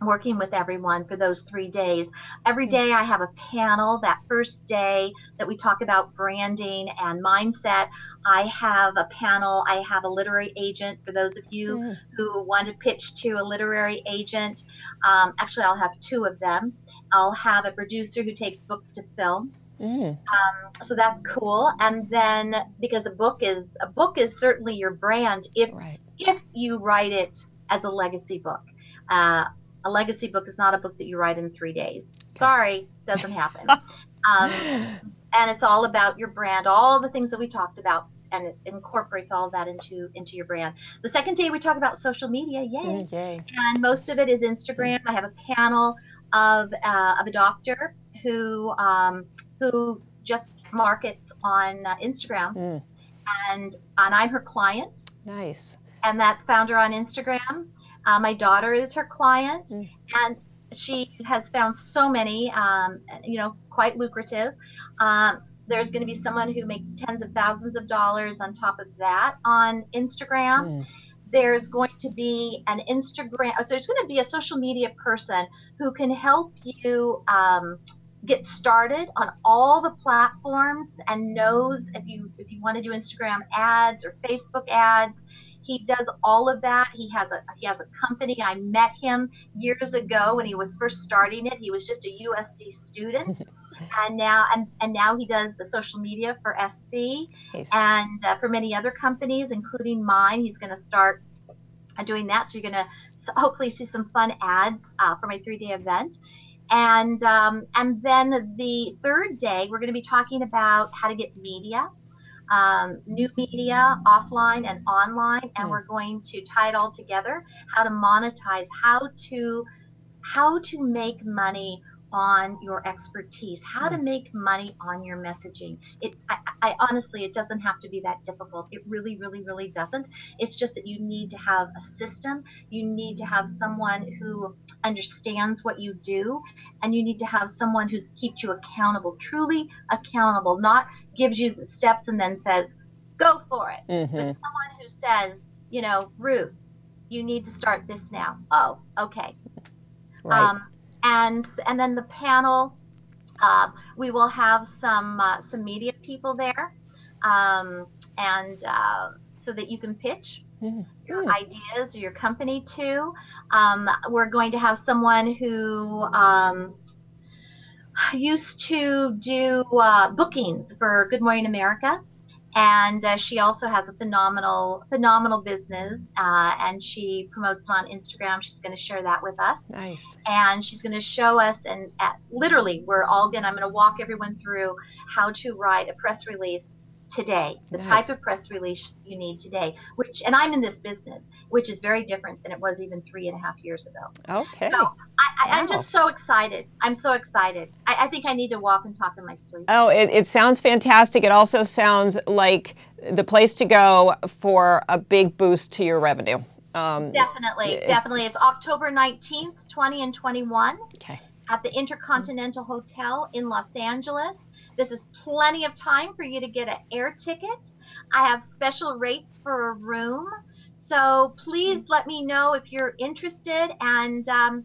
working with everyone for those three days. Every day I have a panel. That first day that we talk about branding and mindset, I have a panel. I have a literary agent for those of you Mm. who want to pitch to a literary agent. Um, actually, I'll have two of them. I'll have a producer who takes books to film. Mm. Um, so that's cool. And then because a book is a book is certainly your brand if Right. if you write it as a legacy book. Uh, a legacy book is not a book that you write in three days. Sorry, doesn't happen. um, and it's all about your brand, all the things that we talked about, and it incorporates all of that into into your brand. The second day we talk about social media, yay! Mm, Yay. and most of it is Instagram. I have a panel of uh, of a doctor who um, who just markets on uh, Instagram, Mm. and and I'm her client, Nice. and that's founder on Instagram. Uh, my daughter is her client, Mm. and she has found so many, um, you know, quite lucrative. Um, there's going to be someone who makes tens of thousands of dollars on top of that on Instagram Mm. there's going to be an Instagram, there's going to be a social media person who can help you um, get started on all the platforms and knows if you if you want to do Instagram ads or Facebook ads. He does all of that. He has a he has a company. I met him years ago when he was first starting it. He was just a USC student, and now and and now he does the social media for SC Nice. and uh, for many other companies, including mine. He's going to start uh, doing that. So you're going to hopefully see some fun ads uh, for my three-day event. And um, and then the third day, we're going to be talking about how to get media, um, new media, offline and online, and Hmm. we're going to tie it all together. How to monetize, how to how to make money on your expertise, how to make money on your messaging. It, I, I honestly, it doesn't have to be that difficult. It really, really, really doesn't. It's just that you need to have a system. You need to have someone who understands what you do, and you need to have someone who keeps you accountable, truly accountable, not gives you the steps and then says, "Go for it." Mhm. But someone who says, you know, Ruth, you need to start this now. Oh, okay. Right. Um, and and then the panel, uh, we will have some uh, some media people there, um, and uh, so that you can pitch Mm. your ideas or your company to. Um, we're going to have someone who um, used to do uh, bookings for Good Morning America. And uh, she also has a phenomenal, phenomenal business, uh, and she promotes it on Instagram. She's going to share that with us Nice. and she's going to show us and uh, literally we're all going i'm going to walk everyone through how to write a press release today the Nice. type of press release you need today which and i'm in this business which is very different than it was even three and a half years ago Okay. so I, I, i'm Wow. just so excited i'm so excited I, I think i need to walk and talk in my sleep Oh, it, it sounds fantastic. It also sounds like the place to go for a big boost to your revenue. Um, definitely definitely it's october 19th 20 and 21 okay. at the Intercontinental Hotel in Los Angeles. This is plenty of time for you to get an air ticket. I have special rates for a room. So please let me know if you're interested and um,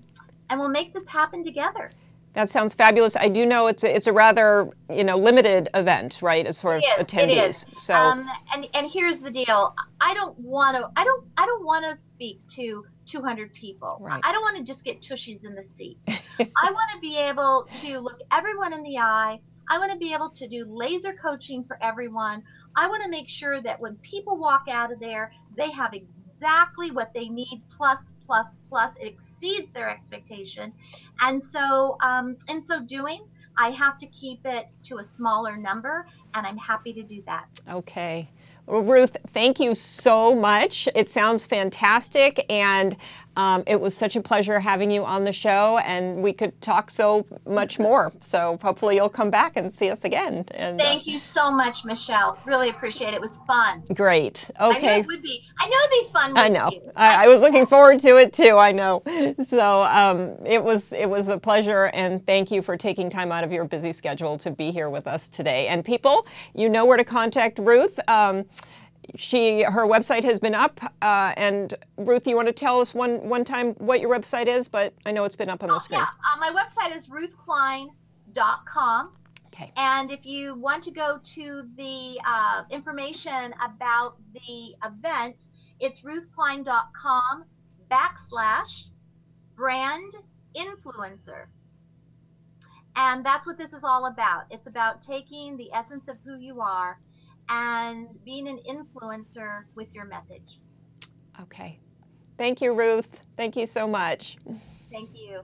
and we'll make this happen together. That sounds fabulous. I do know it's a, it's a rather you know limited event, right, as far as It is, attendees. It is. So um, and and here's the deal. I don't want to. I don't. I don't want to speak to 200 people. Right. I don't want to just get tushies in the seat. I want to be able to look everyone in the eye. I want to be able to do laser coaching for everyone. I want to make sure that when people walk out of there, they have exactly what they need plus plus plus. It exceeds their expectation, and so um, in so doing, I have to keep it to a smaller number, and I'm happy to do that. Okay. Well, Ruth, thank you so much. It sounds fantastic, and um, it was such a pleasure having you on the show, and we could talk so much more. So hopefully you'll come back and see us again. And uh, Thank you so much, Michelle. Really appreciate it. It was fun. great. Okay. I knew Okay. it would be. I know it'd be fun. With I know. I, I was looking forward to it too. I know. So um, it was it was a pleasure, and thank you for taking time out of your busy schedule to be here with us today. And people, you know where to contact Ruth. Um, she her website has been up. Uh, and Ruth, you want to tell us one one time what your website is? But I know it's been up on the Oh, screen. yeah, uh, my website is ruthklein.com. Okay. And if you want to go to the uh, information about the event, it's ruthklein.com backslash brand influencer. And that's what this is all about. It's about taking the essence of who you are and being an influencer with your message. Okay. Thank you, Ruth. Thank you so much. Thank you.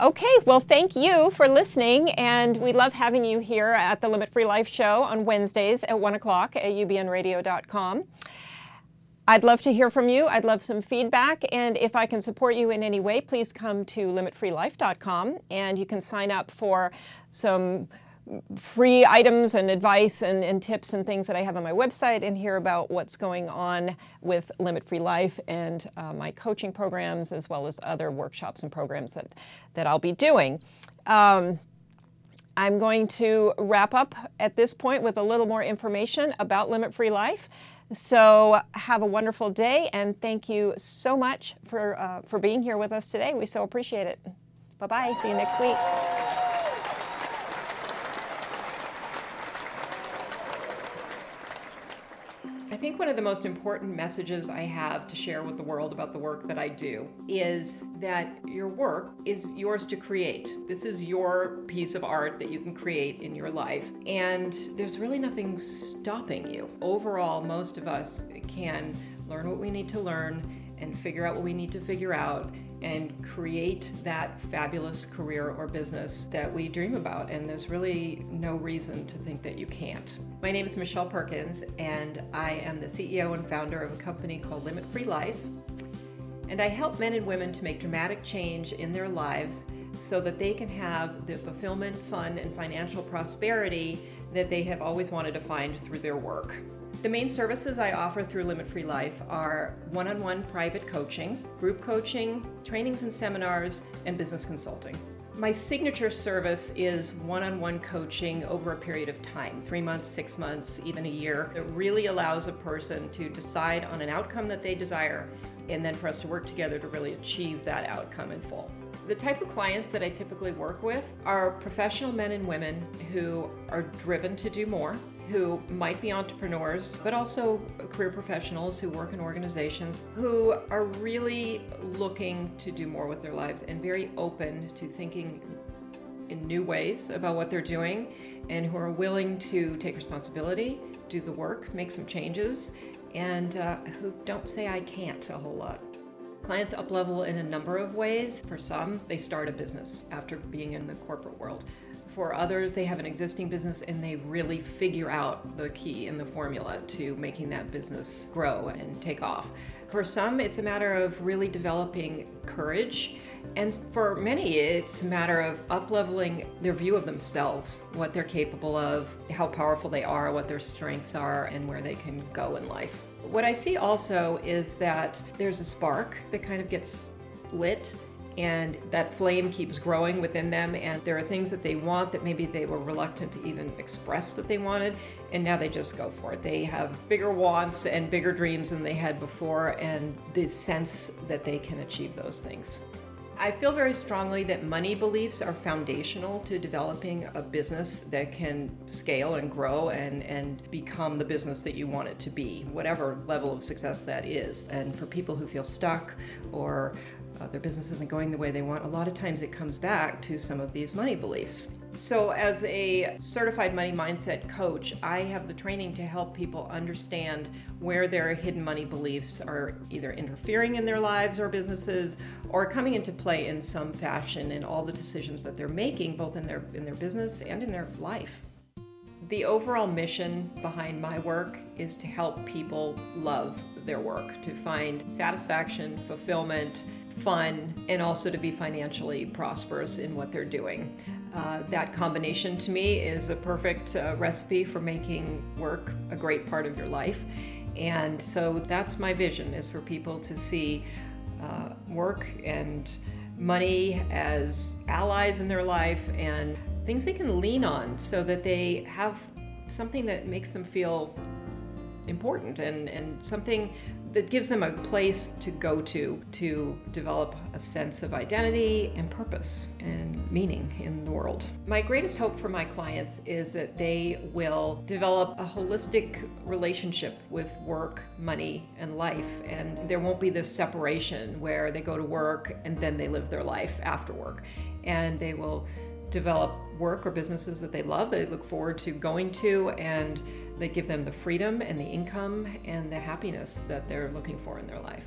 Okay, well, thank you for listening, and we love having you here at the Limit Free Life Show on Wednesdays at 1 o'clock at ubnradio.com. I'd love to hear from you. I'd love some feedback, and if I can support you in any way, please come to limitfreelife.com and you can sign up for some free items and advice and, and tips and things that I have on my website and hear about what's going on with Limit Free Life and uh, my coaching programs as well as other workshops and programs that, that I'll be doing. Um, I'm going to wrap up at this point with a little more information about Limit Free Life. So have a wonderful day and thank you so much for, uh, for being here with us today. We so appreciate it. Bye bye. See you next week. Think one of the most important messages I have to share with the world about the work that I do is that your work is yours to create. This is your piece of art that you can create in your life, and there's really nothing stopping you. Overall, most of us can learn what we need to learn and figure out what we need to figure out and create that fabulous career or business that we dream about. And there's really no reason to think that you can't. My name is Michelle Perkins, and I am the CEO and founder of a company called Limit Free Life. And I help men and women to make dramatic change in their lives so that they can have the fulfillment, fun, and financial prosperity that they have always wanted to find through their work. The main services I offer through Limit Free Life are one on one private coaching, group coaching, trainings and seminars, and business consulting. My signature service is one on one coaching over a period of time three months, six months, even a year. It really allows a person to decide on an outcome that they desire and then for us to work together to really achieve that outcome in full. The type of clients that I typically work with are professional men and women who are driven to do more, who might be entrepreneurs, but also career professionals who work in organizations who are really looking to do more with their lives and very open to thinking in new ways about what they're doing and who are willing to take responsibility, do the work, make some changes, and uh, who don't say I can't a whole lot. Clients uplevel in a number of ways. For some, they start a business after being in the corporate world. For others, they have an existing business and they really figure out the key and the formula to making that business grow and take off. For some, it's a matter of really developing courage. And for many, it's a matter of upleveling their view of themselves, what they're capable of, how powerful they are, what their strengths are, and where they can go in life. What I see also is that there's a spark that kind of gets lit and that flame keeps growing within them and there are things that they want that maybe they were reluctant to even express that they wanted and now they just go for it they have bigger wants and bigger dreams than they had before and the sense that they can achieve those things I feel very strongly that money beliefs are foundational to developing a business that can scale and grow and, and become the business that you want it to be, whatever level of success that is. And for people who feel stuck or uh, their business isn't going the way they want, a lot of times it comes back to some of these money beliefs. So, as a certified money mindset coach, I have the training to help people understand where their hidden money beliefs are either interfering in their lives or businesses or coming into play in some fashion in all the decisions that they're making, both in their, in their business and in their life. The overall mission behind my work is to help people love their work, to find satisfaction, fulfillment, fun, and also to be financially prosperous in what they're doing. Uh, that combination to me is a perfect uh, recipe for making work a great part of your life. And so that's my vision is for people to see uh, work and money as allies in their life and things they can lean on so that they have something that makes them feel important and, and something that gives them a place to go to to develop a sense of identity and purpose and meaning in the world. My greatest hope for my clients is that they will develop a holistic relationship with work, money, and life, and there won't be this separation where they go to work and then they live their life after work. And they will develop work or businesses that they love, they look forward to going to, and they give them the freedom and the income and the happiness that they're looking for in their life.